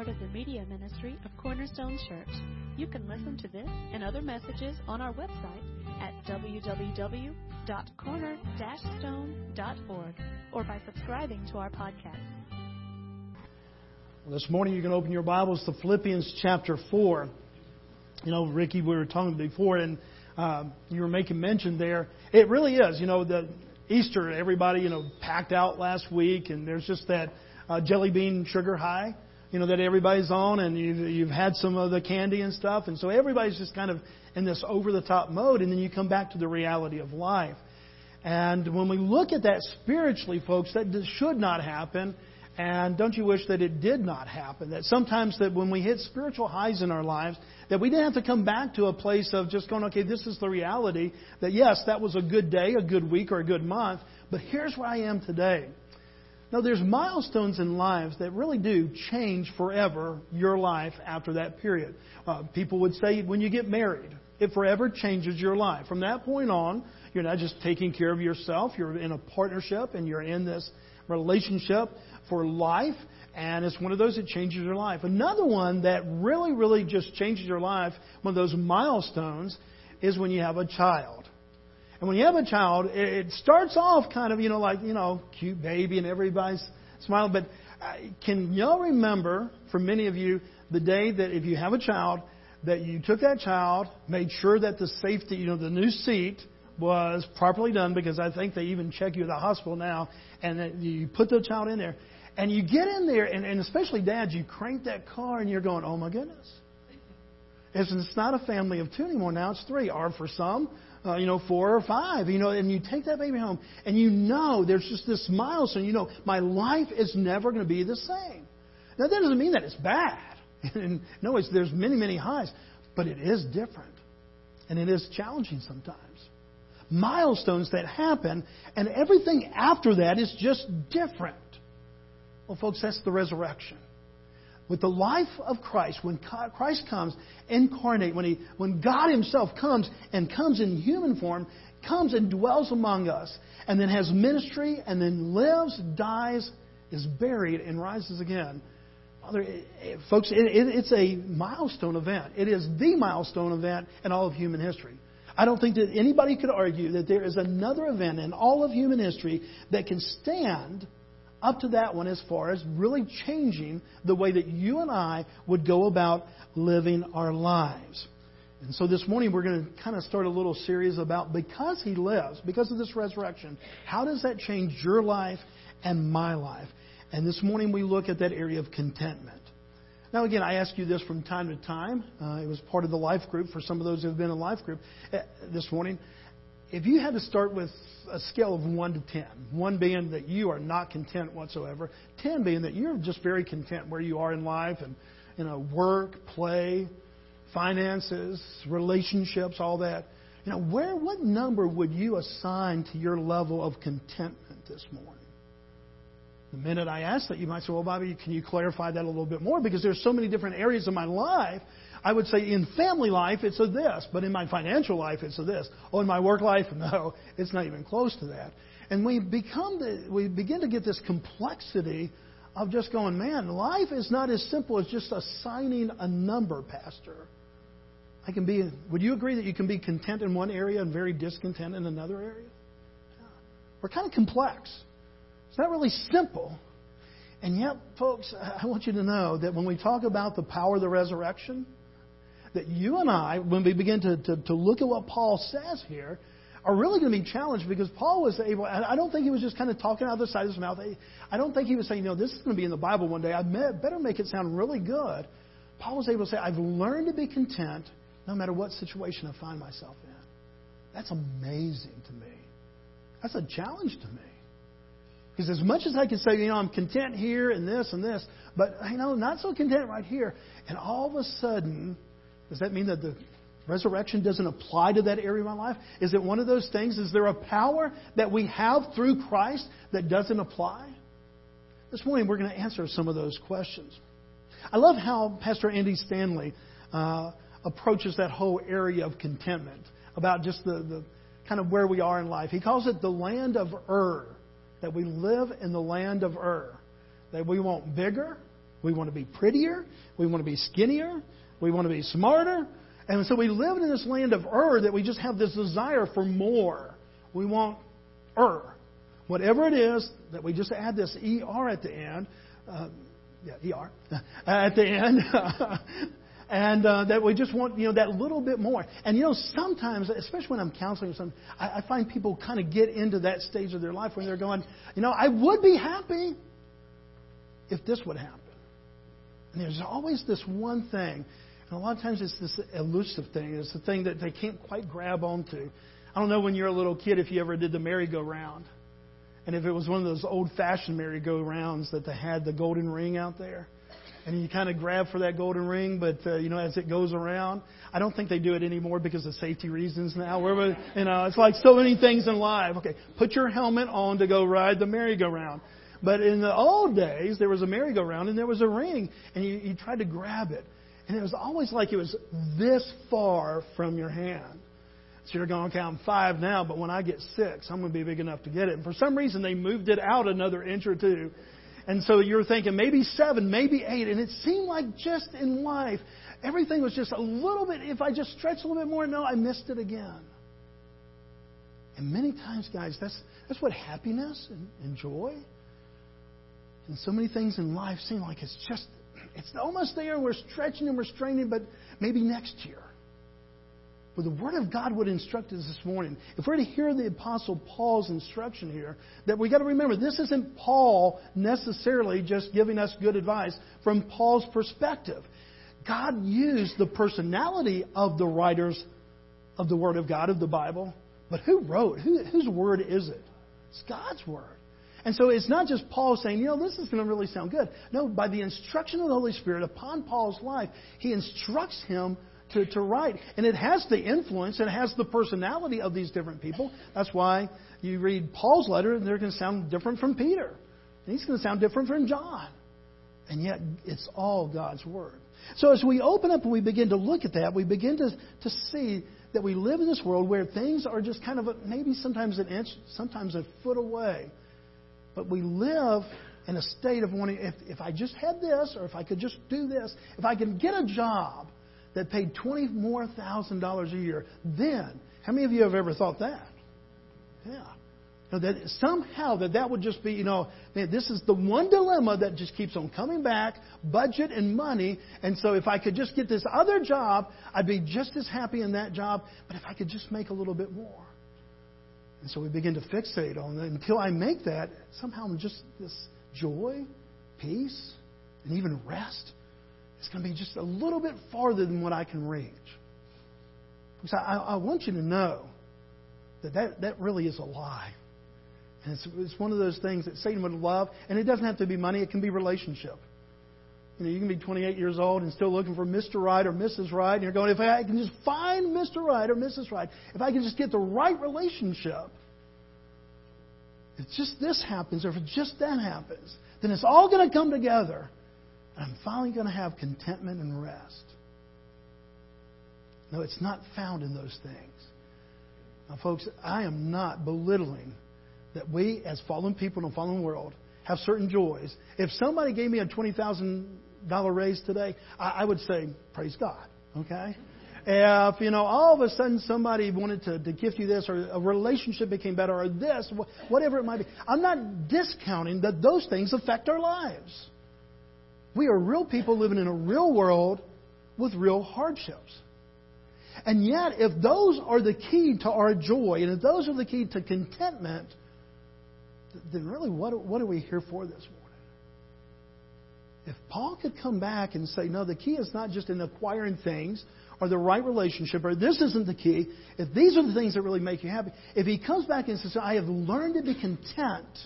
part of the media ministry of Cornerstone Church. You can listen to this and other messages on our website at www.corner-stone.org or by subscribing to our podcast. Well, this morning you can open your Bibles to Philippians chapter 4. You know, Ricky, we were talking before, and uh, you were making mention there. It really is. You know, the Easter, everybody, you know, packed out last week, and there's just that uh, jelly bean sugar high, you know, that everybody's on, and you've, you've had some of the candy and stuff, and so everybody's just kind of in this over the top mode, and then you come back to the reality of life. And when we look at that spiritually, folks, that should not happen. And don't you wish that it did not happen? That sometimes that when we hit spiritual highs in our lives, that we didn't have to come back to a place of just going, okay, this is the reality. That yes, that was a good day, a good week, or a good month, but here's where I am today. Now, there's milestones in lives that really do change forever your life after that period. Uh, people would say when you get married, it forever changes your life. From that point on, you're not just taking care of yourself, you're in a partnership and you're in this relationship for life, and it's one of those that changes your life. Another one that really, really just changes your life, one of those milestones, is when you have a child. And when you have a child, it starts off kind of, you know, like, you know, cute baby and everybody's smiling. But uh, can y'all remember, for many of you, the day that if you have a child, that you took that child, made sure that the safety, you know, the new seat was properly done because I think they even check you at the hospital now, and that you put the child in there. And you get in there, and, and especially dads, you crank that car and you're going, oh my goodness. It's, it's not a family of two anymore. Now it's three. Or for some, uh, you know, four or five, you know, and you take that baby home, and you know there's just this milestone. You know, my life is never going to be the same. Now, that doesn't mean that it's bad. And no, it's, there's many, many highs, but it is different. And it is challenging sometimes. Milestones that happen, and everything after that is just different. Well, folks, that's the resurrection with the life of Christ, when Christ comes incarnate, when, he, when God Himself comes and comes in human form, comes and dwells among us, and then has ministry, and then lives, dies, is buried, and rises again. Father, it, it, folks, it, it's a milestone event. It is the milestone event in all of human history. I don't think that anybody could argue that there is another event in all of human history that can stand up to that one as far as really changing the way that you and I would go about living our lives. And so this morning we're going to kind of start a little series about because He lives, because of this resurrection, how does that change your life and my life? And this morning we look at that area of contentment. Now, again, I ask you this from time to time. Uh, it was part of the life group for some of those who have been in life group uh, this morning if you had to start with a scale of 1 to 10, 1 being that you are not content whatsoever, 10 being that you're just very content where you are in life and, you know, work, play, finances, relationships, all that. You know, where, what number would you assign to your level of contentment this morning? The minute I ask that, you might say, well, Bobby, can you clarify that a little bit more? Because there's so many different areas of my life I would say in family life, it's a this, but in my financial life, it's a this. Oh, in my work life, no, it's not even close to that. And we become the, we begin to get this complexity of just going, man, life is not as simple as just assigning a number, Pastor. I can be. Would you agree that you can be content in one area and very discontent in another area? Yeah. We're kind of complex. It's not really simple. And yet, folks, I want you to know that when we talk about the power of the resurrection, that you and I, when we begin to, to, to look at what Paul says here, are really going to be challenged because Paul was able, I don't think he was just kind of talking out of the side of his mouth. I don't think he was saying, you know, this is going to be in the Bible one day. I better make it sound really good. Paul was able to say, I've learned to be content no matter what situation I find myself in. That's amazing to me. That's a challenge to me. Because as much as I can say, you know, I'm content here and this and this, but, you know, not so content right here. And all of a sudden, does that mean that the resurrection doesn't apply to that area of my life? Is it one of those things? Is there a power that we have through Christ that doesn't apply? This morning we're going to answer some of those questions. I love how Pastor Andy Stanley uh, approaches that whole area of contentment, about just the, the kind of where we are in life. He calls it the land of Ur, that we live in the land of Ur, that we want bigger, We want to be prettier. We want to be skinnier. We want to be smarter. And so we live in this land of Ur that we just have this desire for more. We want Ur. Whatever it is, that we just add this ER at the end. Uh, yeah, ER. at the end. and uh, that we just want, you know, that little bit more. And, you know, sometimes, especially when I'm counseling something, I, I find people kind of get into that stage of their life when they're going, you know, I would be happy if this would happen. And there's always this one thing. And a lot of times it's this elusive thing. It's the thing that they can't quite grab onto. I don't know when you're a little kid if you ever did the merry-go-round. And if it was one of those old fashioned merry-go-rounds that they had the golden ring out there. And you kind of grab for that golden ring, but uh, you know, as it goes around, I don't think they do it anymore because of safety reasons now. Where you know, it's like so many things in life. Okay, put your helmet on to go ride the merry-go-round. But in the old days, there was a merry-go-round and there was a ring, and you, you tried to grab it. And it was always like it was this far from your hand. So you're going, okay, I'm five now, but when I get six, I'm going to be big enough to get it. And for some reason, they moved it out another inch or two. And so you're thinking maybe seven, maybe eight. And it seemed like just in life, everything was just a little bit, if I just stretch a little bit more, no, I missed it again. And many times, guys, that's, that's what happiness and, and joy and so many things in life seem like it's just, it's almost there. We're stretching and we're straining, but maybe next year. But the Word of God would instruct us this morning. If we're to hear the Apostle Paul's instruction here, that we got to remember this isn't Paul necessarily just giving us good advice from Paul's perspective. God used the personality of the writers of the Word of God, of the Bible. But who wrote? Who, whose Word is it? It's God's Word. And so it's not just Paul saying, you know, this is going to really sound good. No, by the instruction of the Holy Spirit upon Paul's life, he instructs him to, to write. And it has the influence and it has the personality of these different people. That's why you read Paul's letter and they're going to sound different from Peter. And he's going to sound different from John. And yet it's all God's Word. So as we open up and we begin to look at that, we begin to, to see that we live in this world where things are just kind of a, maybe sometimes an inch, sometimes a foot away but we live in a state of wanting, if, if I just had this, or if I could just do this, if I could get a job that paid twenty more thousand dollars a year, then how many of you have ever thought that? Yeah. You that somehow that that would just be, you know, man, this is the one dilemma that just keeps on coming back, budget and money. And so if I could just get this other job, I'd be just as happy in that job. But if I could just make a little bit more. And so we begin to fixate on it. Until I make that, somehow just this joy, peace, and even rest is going to be just a little bit farther than what I can reach. Because I, I want you to know that, that that really is a lie. And it's, it's one of those things that Satan would love. And it doesn't have to be money, it can be relationship. You know, you can be 28 years old and still looking for Mr. Right or Mrs. Right, and you're going, if I can just find Mr. Right or Mrs. Right, if I can just get the right relationship, if just this happens or if just that happens, then it's all going to come together, and I'm finally going to have contentment and rest. No, it's not found in those things. Now, folks, I am not belittling that we, as fallen people in a fallen world, have certain joys. If somebody gave me a $20,000 raise today, I, I would say, praise God. Okay? If, you know, all of a sudden somebody wanted to, to gift you this or a relationship became better or this, whatever it might be, I'm not discounting that those things affect our lives. We are real people living in a real world with real hardships. And yet, if those are the key to our joy and if those are the key to contentment, then really what, what are we here for this? If Paul could come back and say, no, the key is not just in acquiring things or the right relationship, or this isn't the key, if these are the things that really make you happy, if he comes back and says, I have learned to be content,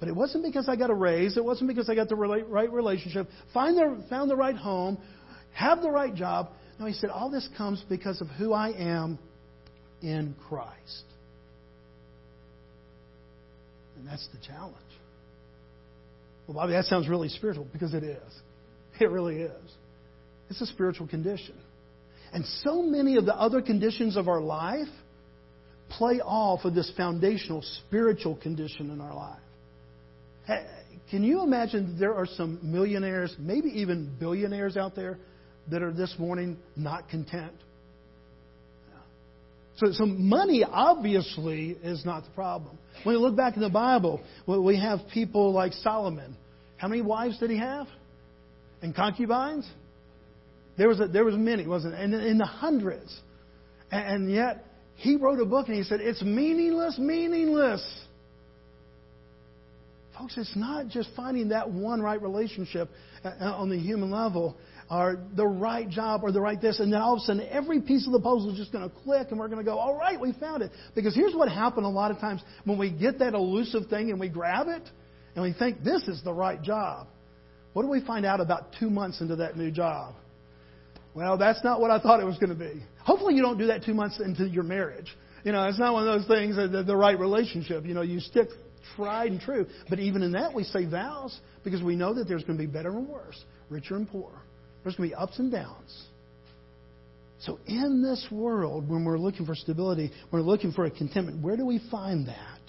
but it wasn't because I got a raise, it wasn't because I got the right relationship, find the, found the right home, have the right job. No, he said, all this comes because of who I am in Christ. And that's the challenge. Well, Bobby, that sounds really spiritual because it is. It really is. It's a spiritual condition. And so many of the other conditions of our life play off of this foundational spiritual condition in our life. can you imagine that there are some millionaires, maybe even billionaires out there that are this morning not content? So, so money obviously is not the problem. When you look back in the Bible, we have people like Solomon. How many wives did he have? And concubines? There was a, there was many, wasn't it? And in the hundreds. And, and yet he wrote a book and he said it's meaningless, meaningless. Folks, it's not just finding that one right relationship uh, on the human level or the right job or the right this, and then all of a sudden every piece of the puzzle is just going to click and we're going to go, all right, we found it. Because here's what happened a lot of times when we get that elusive thing and we grab it and we think this is the right job. What do we find out about two months into that new job? Well, that's not what I thought it was going to be. Hopefully, you don't do that two months into your marriage. You know, it's not one of those things that the, right relationship. You know, you stick tried and true. But even in that, we say vows because we know that there's going to be better and worse, richer and poorer. There's going to be ups and downs. So, in this world, when we're looking for stability, when we're looking for a contentment, where do we find that?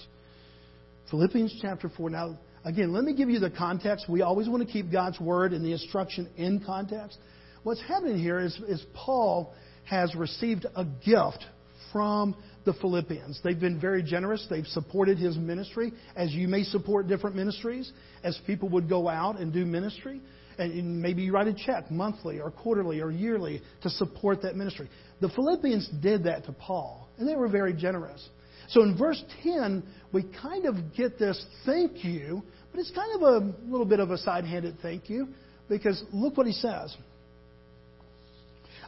Philippians chapter 4. Now, again, let me give you the context. We always want to keep God's word and the instruction in context. What's happening here is, is Paul has received a gift from the Philippians. They've been very generous. They've supported his ministry, as you may support different ministries, as people would go out and do ministry. And maybe you write a check monthly or quarterly or yearly to support that ministry. The Philippians did that to Paul, and they were very generous. So in verse 10, we kind of get this thank you, but it's kind of a little bit of a side handed thank you, because look what he says.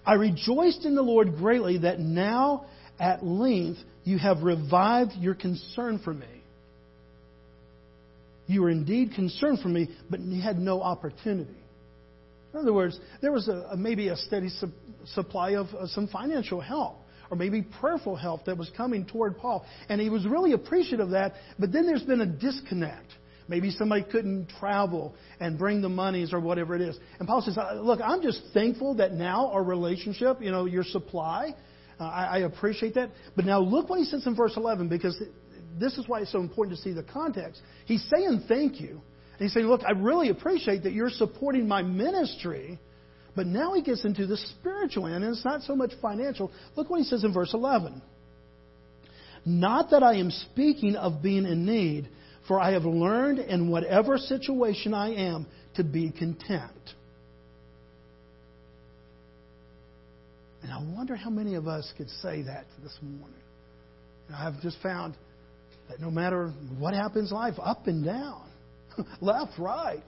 I rejoiced in the Lord greatly that now at length you have revived your concern for me. You were indeed concerned for me, but you had no opportunity. In other words, there was a, a maybe a steady su- supply of uh, some financial help or maybe prayerful help that was coming toward Paul. And he was really appreciative of that, but then there's been a disconnect. Maybe somebody couldn't travel and bring the monies or whatever it is. And Paul says, Look, I'm just thankful that now our relationship, you know, your supply, uh, I, I appreciate that. But now look what he says in verse 11 because this is why it's so important to see the context. He's saying thank you. And he's saying, Look, I really appreciate that you're supporting my ministry. But now he gets into the spiritual end, and it's not so much financial. Look what he says in verse 11. Not that I am speaking of being in need for I have learned in whatever situation I am to be content. And I wonder how many of us could say that this morning. I've just found that no matter what happens life, up and down, left, right,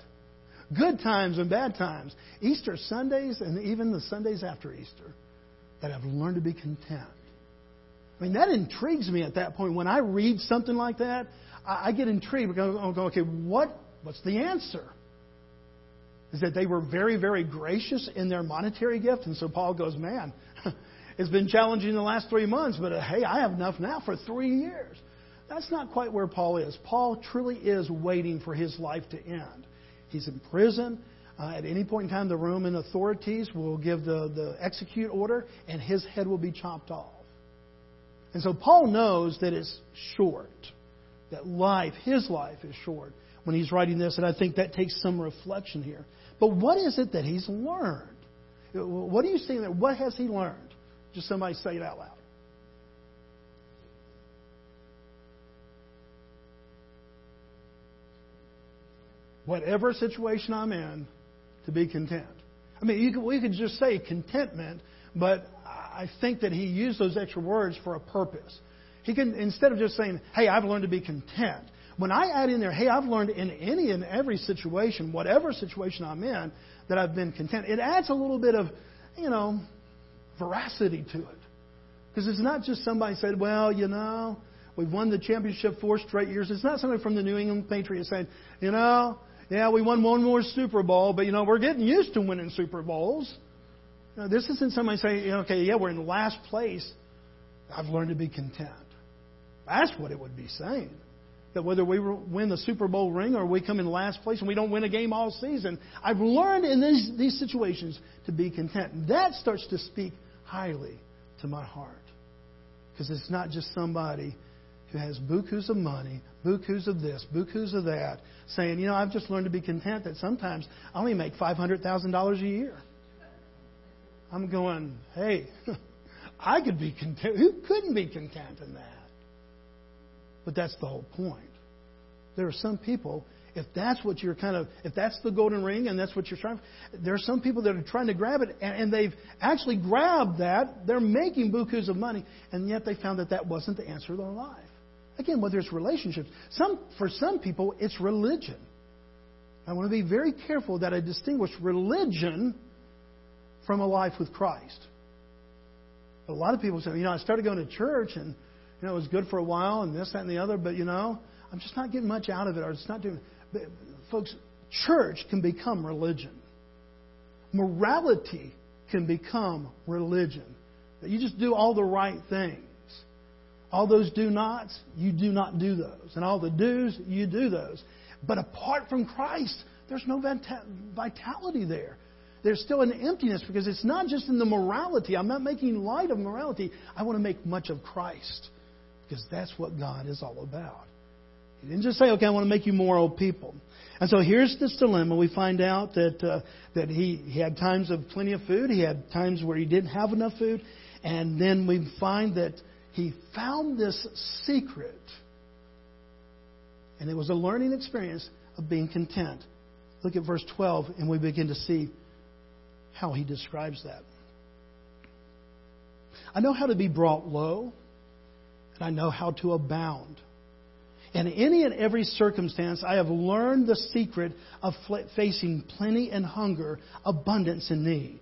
good times and bad times, Easter Sundays and even the Sundays after Easter, that I've learned to be content. I mean, that intrigues me at that point. When I read something like that, I, get intrigued because I go, okay, what, what's the answer? Is that they were very, very gracious in their monetary gift. And so Paul goes, man, it's been challenging the last three months, but uh, hey, I have enough now for three years. That's not quite where Paul is. Paul truly is waiting for his life to end. He's in prison. Uh, at any point in time, the Roman authorities will give the, the execute order, and his head will be chopped off. And so Paul knows that it's short that life, his life, is short when he's writing this, and I think that takes some reflection here. But what is it that he's learned? What are you seeing there? What has he learned? Just somebody say it out loud. Whatever situation I'm in, to be content. I mean, you could, we could just say contentment, but I think that he used those extra words for a purpose. He can, instead of just saying, hey, I've learned to be content, when I add in there, hey, I've learned in any and every situation, whatever situation I'm in, that I've been content, it adds a little bit of, you know, veracity to it. Because it's not just somebody said, well, you know, we've won the championship four straight years. It's not somebody from the New England Patriots saying, you know, yeah, we won one more Super Bowl, but, you know, we're getting used to winning Super Bowls. You know, this isn't somebody saying, okay, yeah, we're in last place. I've learned to be content. That's what it would be saying. That whether we win the Super Bowl ring or we come in last place and we don't win a game all season, I've learned in these, these situations to be content. That starts to speak highly to my heart. Because it's not just somebody who has bukus of money, bukus of this, bukus of that, saying, you know, I've just learned to be content that sometimes I only make $500,000 a year. I'm going, hey, I could be content. Who couldn't be content in that? But that's the whole point. There are some people, if that's what you're kind of, if that's the golden ring and that's what you're trying, there are some people that are trying to grab it and, and they've actually grabbed that. They're making bukus of money, and yet they found that that wasn't the answer to their life. Again, whether it's relationships, some for some people it's religion. I want to be very careful that I distinguish religion from a life with Christ. A lot of people say, you know, I started going to church and you know it was good for a while and this, that, and the other, but you know, I'm just not getting much out of it, or it's not doing. But folks, church can become religion. Morality can become religion. That you just do all the right things. All those do nots, you do not do those. And all the do's, you do those. But apart from Christ, there's no vitality there. There's still an emptiness because it's not just in the morality. I'm not making light of morality. I want to make much of Christ because that's what God is all about. He didn't just say, okay, I want to make you moral people. And so here's this dilemma. We find out that, uh, that he, he had times of plenty of food, he had times where he didn't have enough food, and then we find that he found this secret. And it was a learning experience of being content. Look at verse 12, and we begin to see how he describes that. I know how to be brought low, and I know how to abound. In any and every circumstance, I have learned the secret of facing plenty and hunger, abundance and need.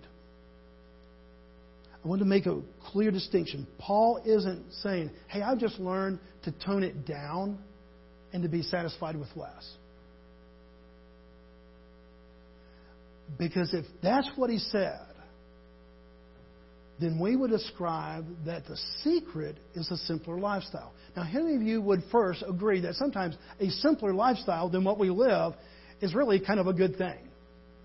I want to make a clear distinction. Paul isn't saying, hey, I've just learned to tone it down and to be satisfied with less. Because if that's what he said, then we would ascribe that the secret is a simpler lifestyle. Now, how many of you would first agree that sometimes a simpler lifestyle than what we live is really kind of a good thing?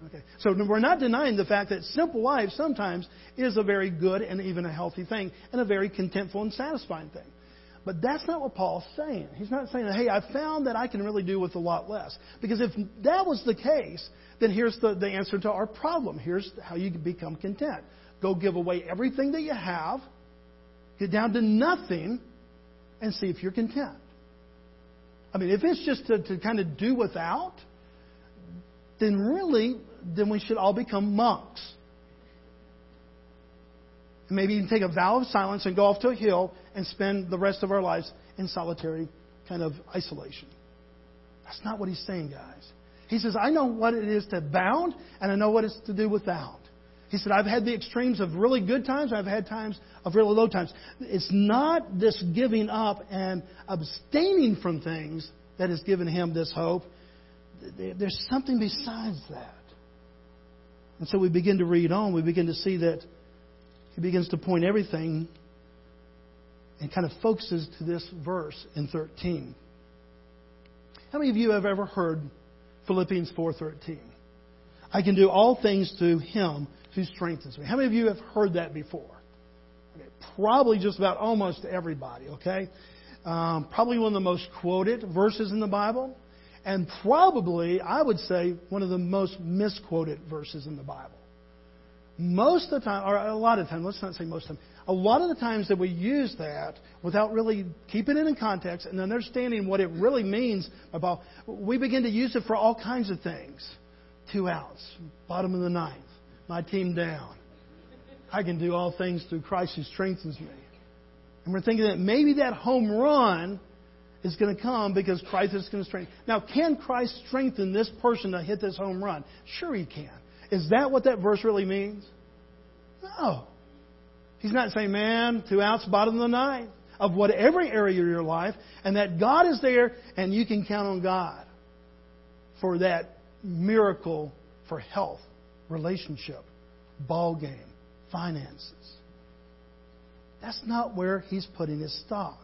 Okay. So we're not denying the fact that simple life sometimes is a very good and even a healthy thing and a very contentful and satisfying thing. But that's not what Paul's saying. He's not saying, hey, I found that I can really do with a lot less. Because if that was the case, then here's the, the answer to our problem. Here's how you become content. Go give away everything that you have, get down to nothing, and see if you're content. I mean, if it's just to, to kind of do without, then really, then we should all become monks. And maybe even take a vow of silence and go off to a hill and spend the rest of our lives in solitary kind of isolation. That's not what he's saying, guys. He says, I know what it is to bound, and I know what it's to do without. He said, I've had the extremes of really good times, I've had times of really low times. It's not this giving up and abstaining from things that has given him this hope. There's something besides that. And so we begin to read on, we begin to see that he begins to point everything and kind of focuses to this verse in 13. How many of you have ever heard Philippians 4:13? I can do all things through him who strengthens me. How many of you have heard that before? Okay, probably just about almost everybody, okay? Um, probably one of the most quoted verses in the Bible, and probably, I would say, one of the most misquoted verses in the Bible. Most of the time, or a lot of the time, let's not say most of the time, a lot of the times that we use that without really keeping it in context and understanding what it really means about, we begin to use it for all kinds of things. Two outs, bottom of the ninth, my team down. I can do all things through Christ who strengthens me. And we're thinking that maybe that home run is going to come because Christ is going to strengthen. Now, can Christ strengthen this person to hit this home run? Sure, He can. Is that what that verse really means? No. He's not saying, man, two outs, bottom of the ninth, of whatever area of your life, and that God is there and you can count on God for that miracle for health relationship, ball game, finances. That's not where he's putting his stock.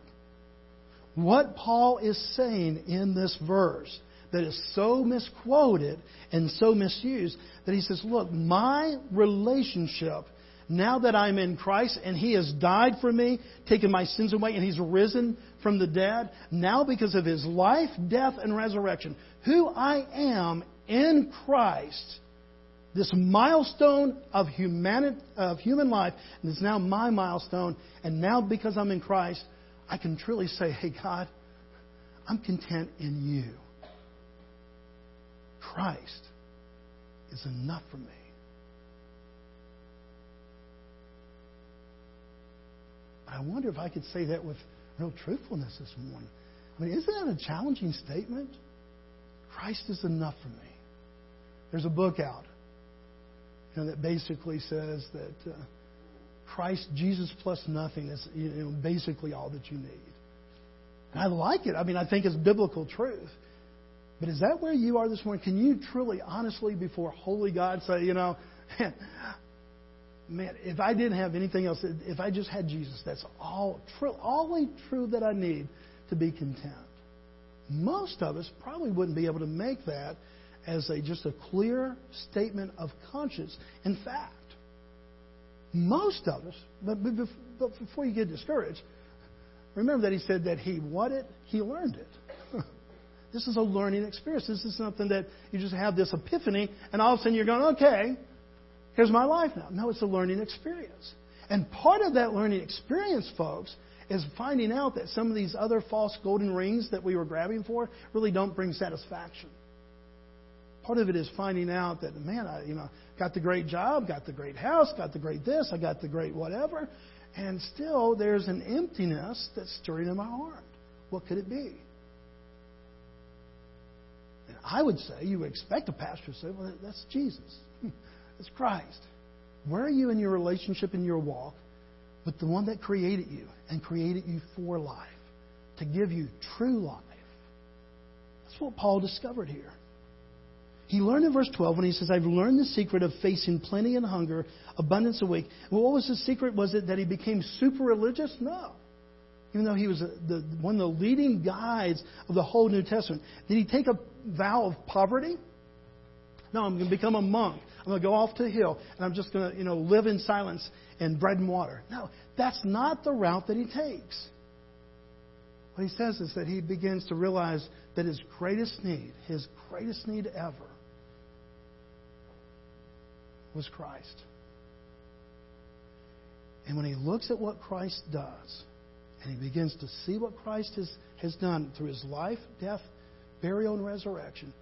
What Paul is saying in this verse that is so misquoted and so misused that he says, Look, my relationship now that I'm in Christ and He has died for me, taken my sins away, and He's risen from the dead, now because of His life, death, and resurrection, who I am in Christ, this milestone of, of human life, it's now my milestone, and now because I'm in Christ, I can truly say, hey, God, I'm content in you. Christ is enough for me. I wonder if I could say that with real truthfulness this morning. I mean, isn't that a challenging statement? Christ is enough for me. There's a book out you know, that basically says that uh, Christ, Jesus plus nothing is you know, basically all that you need. And I like it. I mean, I think it's biblical truth. But is that where you are this morning? Can you truly, honestly, before holy God, say, you know, man, if I didn't have anything else, if I just had Jesus, that's all true, only true that I need to be content. Most of us probably wouldn't be able to make that as a just a clear statement of conscience. In fact, most of us, but, before you get discouraged, remember that he said that he what it, he learned it. this is a learning experience. This is something that you just have this epiphany, and all of a sudden you're going, okay, here's my life now. No, it's a learning experience. And part of that learning experience, folks, is finding out that some of these other false golden rings that we were grabbing for really don't bring satisfaction. Part of it is finding out that, man, I, you know, got the great job, got the great house, got the great this, I got the great whatever, and still there's an emptiness that's stirring in my heart. What could it be? And I would say, you would expect a pastor to say, well, that's Jesus. That's Christ. Where are you in your relationship, in your walk with the one that created you and created you for life, to give you true life? That's what Paul discovered here. He learned in verse 12 when he says, I've learned the secret of facing plenty and hunger, abundance and weak. Well, what was the secret? Was it that he became super religious? No. Even though he was a, the, one of the leading guides of the whole New Testament. Did he take a vow of poverty? No, I'm going to become a monk. I'm going to go off to the hill and I'm just going to, you know, live in silence and bread and water. No, that's not the route that he takes. What he says is that he begins to realize that his greatest need, his greatest need ever, was Christ. And when he looks at what Christ does, and he begins to see what Christ has, has done through his life, death, burial, and resurrection,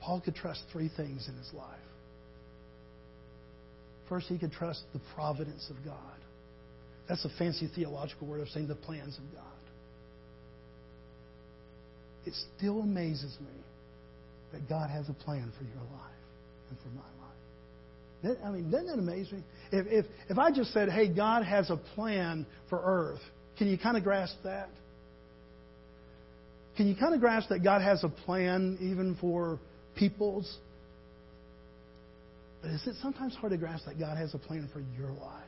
Paul could trust three things in his life. First, he could trust the providence of God. That's a fancy theological word of saying the plans of God. It still amazes me that God has a plan for your life and for my life. I mean, doesn't that amaze me? If, if, if I just said, hey, God has a plan for earth, can you kind of grasp that? Can you kind of grasp that God has a plan even for peoples? But is it sometimes hard to grasp that God has a plan for your life?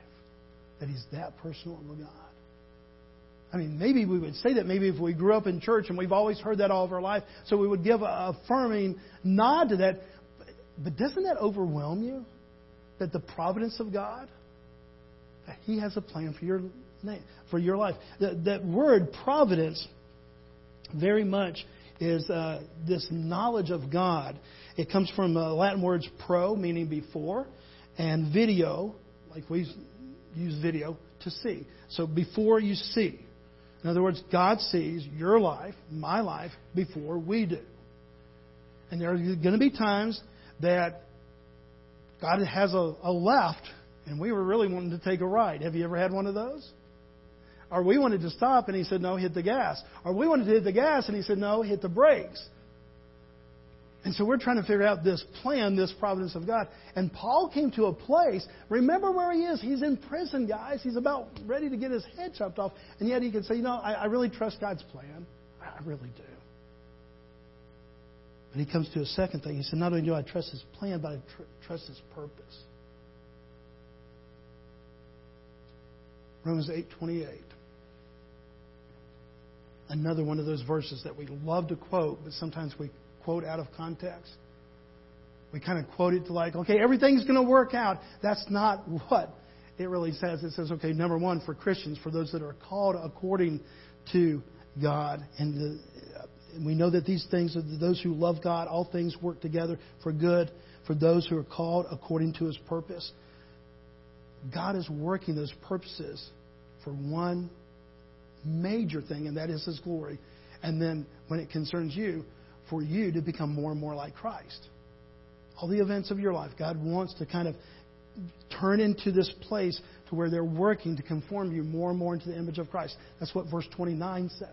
That He's that personal a God? I mean, maybe we would say that maybe if we grew up in church and we've always heard that all of our life, so we would give a affirming nod to that. But doesn't that overwhelm you? That the providence of God, that He has a plan for your name, for your life. That, that word providence very much is uh, this knowledge of God. It comes from the Latin words pro, meaning before, and video, like we use video, to see. So before you see. In other words, God sees your life, my life, before we do. And there are going to be times that God has a, a left, and we were really wanting to take a right. Have you ever had one of those? Or we wanted to stop, and He said, no, hit the gas. Or we wanted to hit the gas, and He said, no, hit the brakes. And so we're trying to figure out this plan, this providence of God. And Paul came to a place, remember where he is? He's in prison, guys. He's about ready to get his head chopped off. And yet he can say, you know, I, I really trust God's plan. I really do. And he comes to a second thing. He said, Not only do I trust his plan, but I tr- trust his purpose. Romans 8:28. Another one of those verses that we love to quote, but sometimes we quote out of context. We kind of quote it to like, okay, everything's going to work out. That's not what it really says, it says, okay, number one, for Christians, for those that are called according to God. And, the, and we know that these things, those who love God, all things work together for good for those who are called according to his purpose. God is working those purposes for one major thing, and that is his glory. And then when it concerns you, for you to become more and more like Christ. All the events of your life, God wants to kind of turn into this place to where they're working to conform you more and more into the image of Christ. That's what verse 29 says.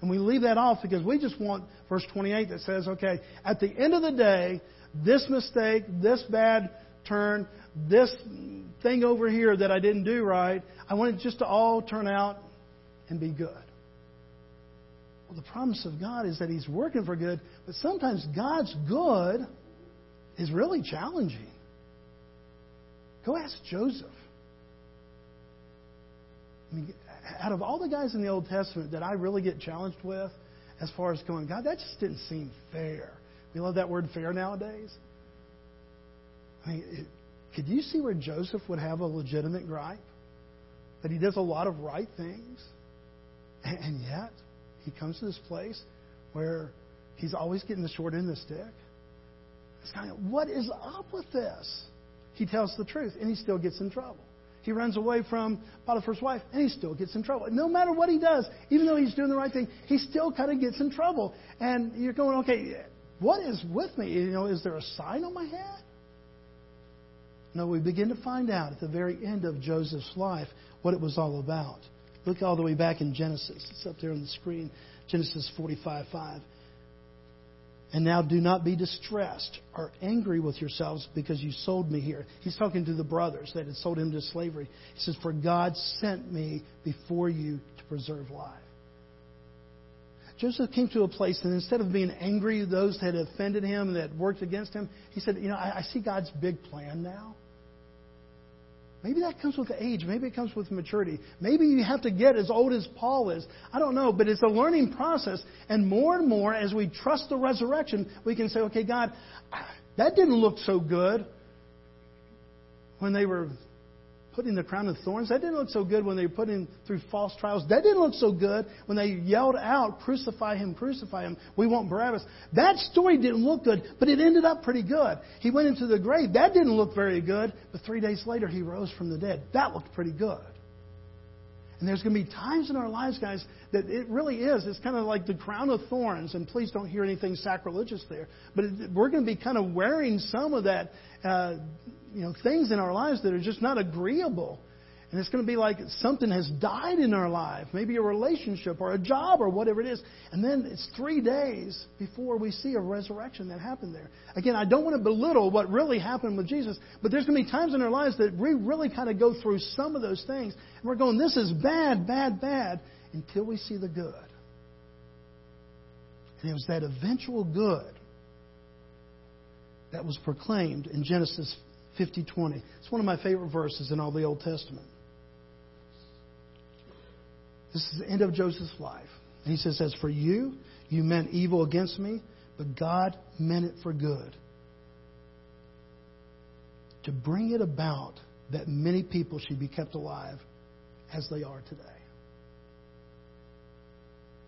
And we leave that off because we just want verse 28 that says, okay, at the end of the day, this mistake, this bad turn, this thing over here that I didn't do right, I want it just to all turn out and be good. Well, the promise of God is that He's working for good, but sometimes God's good is really challenging. Go ask Joseph. I mean, out of all the guys in the Old Testament that I really get challenged with, as far as going, God, that just didn't seem fair. We love that word fair nowadays. I mean, it, could you see where Joseph would have a legitimate gripe? That he does a lot of right things, and, and yet he comes to this place where he's always getting the short end of the stick. It's kind of, what is up with this? He tells the truth, and he still gets in trouble. He runs away from Potiphar's wife, and he still gets in trouble. No matter what he does, even though he's doing the right thing, he still kind of gets in trouble. And you're going, okay, what is with me? You know, is there a sign on my head? No, we begin to find out at the very end of Joseph's life what it was all about. Look all the way back in Genesis. It's up there on the screen. Genesis 45 5. And now do not be distressed or angry with yourselves because you sold me here. He's talking to the brothers that had sold him to slavery. He says, For God sent me before you to preserve life. Joseph came to a place, and instead of being angry those that had offended him, and that worked against him, he said, You know, I, I see God's big plan now. Maybe that comes with age. Maybe it comes with maturity. Maybe you have to get as old as Paul is. I don't know, but it's a learning process. And more and more, as we trust the resurrection, we can say, okay, God, that didn't look so good when they were putting the crown of thorns. That didn't look so good when they were putting through false trials. That didn't look so good when they yelled out, Crucify him, crucify him. We want Barabbas. That story didn't look good, but it ended up pretty good. He went into the grave. That didn't look very good, but three days later he rose from the dead. That looked pretty good. And there's going to be times in our lives, guys, that it really is. It's kind of like the crown of thorns, and please don't hear anything sacrilegious there. But it, we're going to be kind of wearing some of that uh, you know, things in our lives that are just not agreeable. And it's going to be like something has died in our life, maybe a relationship or a job or whatever it is. And then it's three days before we see a resurrection that happened there. Again, I don't want to belittle what really happened with Jesus, but there's going to be times in our lives that we really kind of go through some of those things. And we're going, this is bad, bad, bad, until we see the good. And it was that eventual good that was proclaimed in Genesis 50:20. It's one of my favorite verses in all the Old Testament. This is the end of Joseph's life. And he says, As for you, you meant evil against me, but God meant it for good. To bring it about that many people should be kept alive as they are today.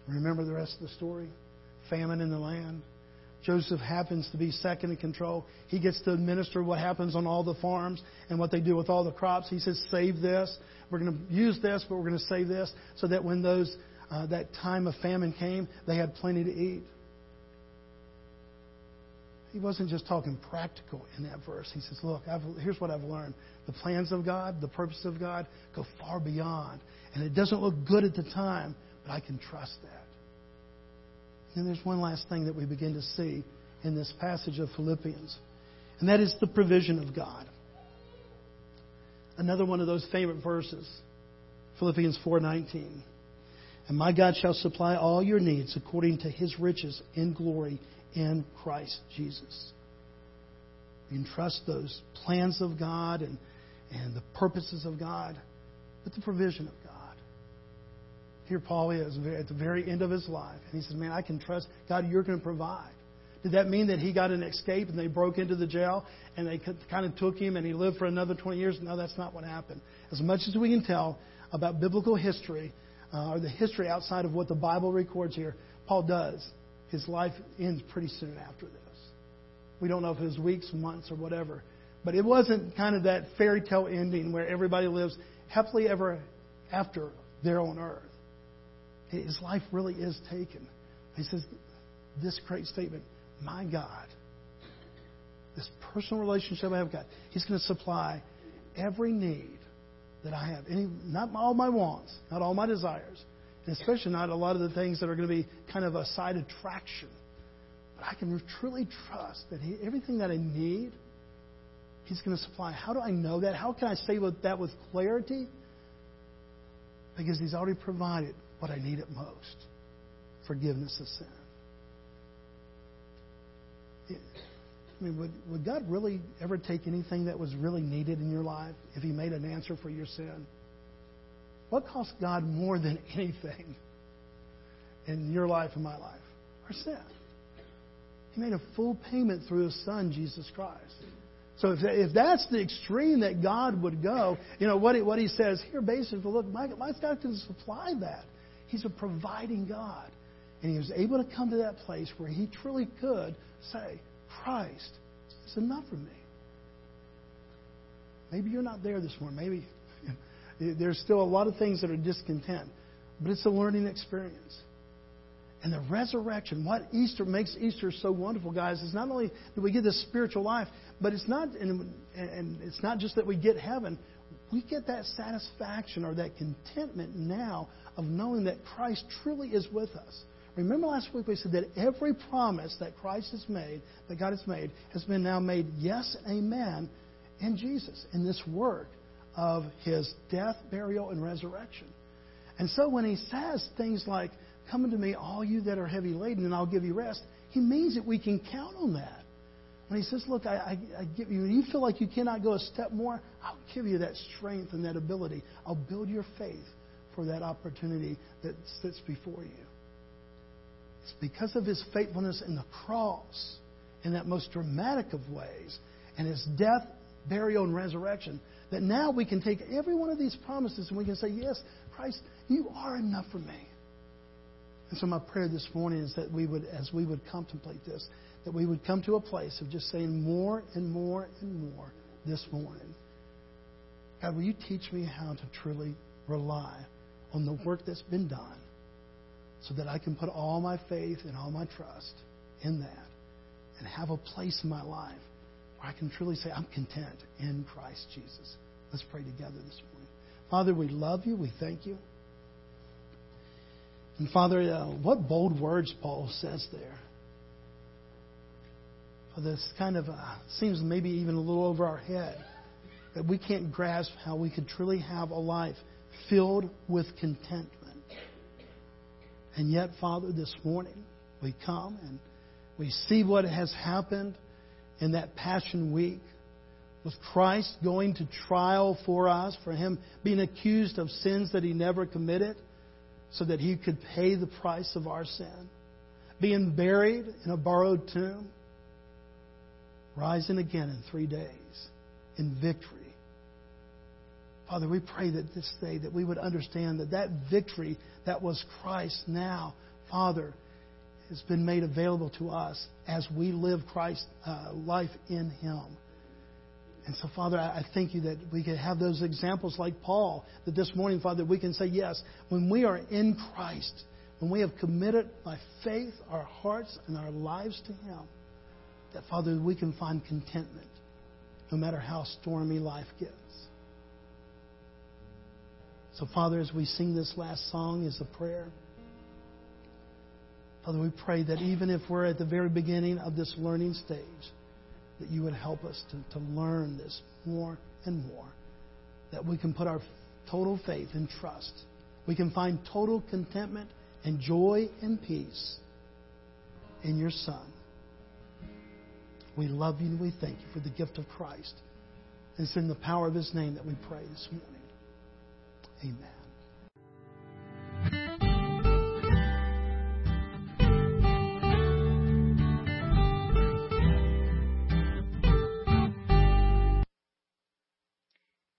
Remember the rest of the story? Famine in the land. Joseph happens to be second in control. He gets to administer what happens on all the farms and what they do with all the crops. He says, "Save this. We're going to use this, but we're going to save this, so that when those uh, that time of famine came, they had plenty to eat." He wasn't just talking practical in that verse. He says, "Look, I've, here's what I've learned: the plans of God, the purpose of God, go far beyond, and it doesn't look good at the time, but I can trust that." And there's one last thing that we begin to see in this passage of Philippians, and that is the provision of God. Another one of those favorite verses, Philippians 4:19. And my God shall supply all your needs according to his riches in glory in Christ Jesus. We can trust those plans of God and, and the purposes of God, but the provision of God. Here Paul is at the very end of his life. And he says, Man, I can trust God, you're going to provide. Did that mean that he got an escape and they broke into the jail and they kind of took him and he lived for another 20 years? No, that's not what happened. As much as we can tell about biblical history, uh, or the history outside of what the Bible records here, Paul does. His life ends pretty soon after this. We don't know if it was weeks, months, or whatever. But it wasn't kind of that fairy tale ending where everybody lives happily ever after there on earth. His life really is taken. He says this great statement My God, this personal relationship I have God, He's going to supply every need that I have. Any, not all my wants, not all my desires, and especially not a lot of the things that are going to be kind of a side attraction. But I can truly trust that he, everything that I need, He's going to supply. How do I know that? How can I say that with clarity? Because He's already provided what I need it most forgiveness of sin. I mean, would, would God really ever take anything that was really needed in your life if He made an answer for your sin? What costs God more than anything in your life and my life? Our sin. He made a full payment through His Son, Jesus Christ. So if, if that's the extreme that God would go, you know, what he, what he says here basically, look, my, my God can supply that. He's a providing God. And he was able to come to that place where he truly could say, Christ is enough for me. Maybe you're not there this morning. Maybe there's still a lot of things that are discontent. But it's a learning experience. And the resurrection, what Easter makes Easter so wonderful, guys, is not only that we get this spiritual life, but it's not, and, and it's not just that we get heaven. We get that satisfaction or that contentment now of knowing that Christ truly is with us. Remember last week we said that every promise that Christ has made, that God has made, has been now made yes amen in Jesus, in this work of his death, burial, and resurrection. And so when he says things like, Come unto me, all you that are heavy laden, and I'll give you rest, he means that we can count on that. When he says, Look, I, I, I give you, you feel like you cannot go a step more, I'll give you that strength and that ability. I'll build your faith for that opportunity that sits before you. It's because of his faithfulness in the cross, in that most dramatic of ways, and his death, burial, and resurrection, that now we can take every one of these promises and we can say, Yes, Christ, you are enough for me. And so my prayer this morning is that we would, as we would contemplate this, that we would come to a place of just saying more and more and more this morning. God, will you teach me how to truly rely on the work that's been done so that I can put all my faith and all my trust in that and have a place in my life where I can truly say, I'm content in Christ Jesus. Let's pray together this morning. Father, we love you. We thank you. And Father, uh, what bold words Paul says there. For this kind of uh, seems maybe even a little over our head that we can't grasp how we could truly have a life filled with contentment. And yet, Father, this morning we come and we see what has happened in that Passion Week with Christ going to trial for us, for him being accused of sins that he never committed so that he could pay the price of our sin, being buried in a borrowed tomb, rising again in three days in victory. Father, we pray that this day that we would understand that that victory that was Christ now, Father, has been made available to us as we live Christ's uh, life in Him. And so, Father, I thank you that we can have those examples like Paul, that this morning, Father, we can say, yes, when we are in Christ, when we have committed by faith our hearts and our lives to Him, that, Father, we can find contentment no matter how stormy life gets. So, Father, as we sing this last song as a prayer, Father, we pray that even if we're at the very beginning of this learning stage, that you would help us to, to learn this more and more. That we can put our total faith and trust. We can find total contentment and joy and peace in your Son. We love you and we thank you for the gift of Christ. And it's in the power of his name that we pray this morning. Amen.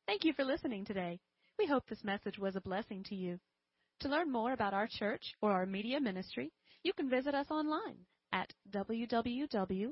Thank you for listening today. We hope this message was a blessing to you. To learn more about our church or our media ministry, you can visit us online at www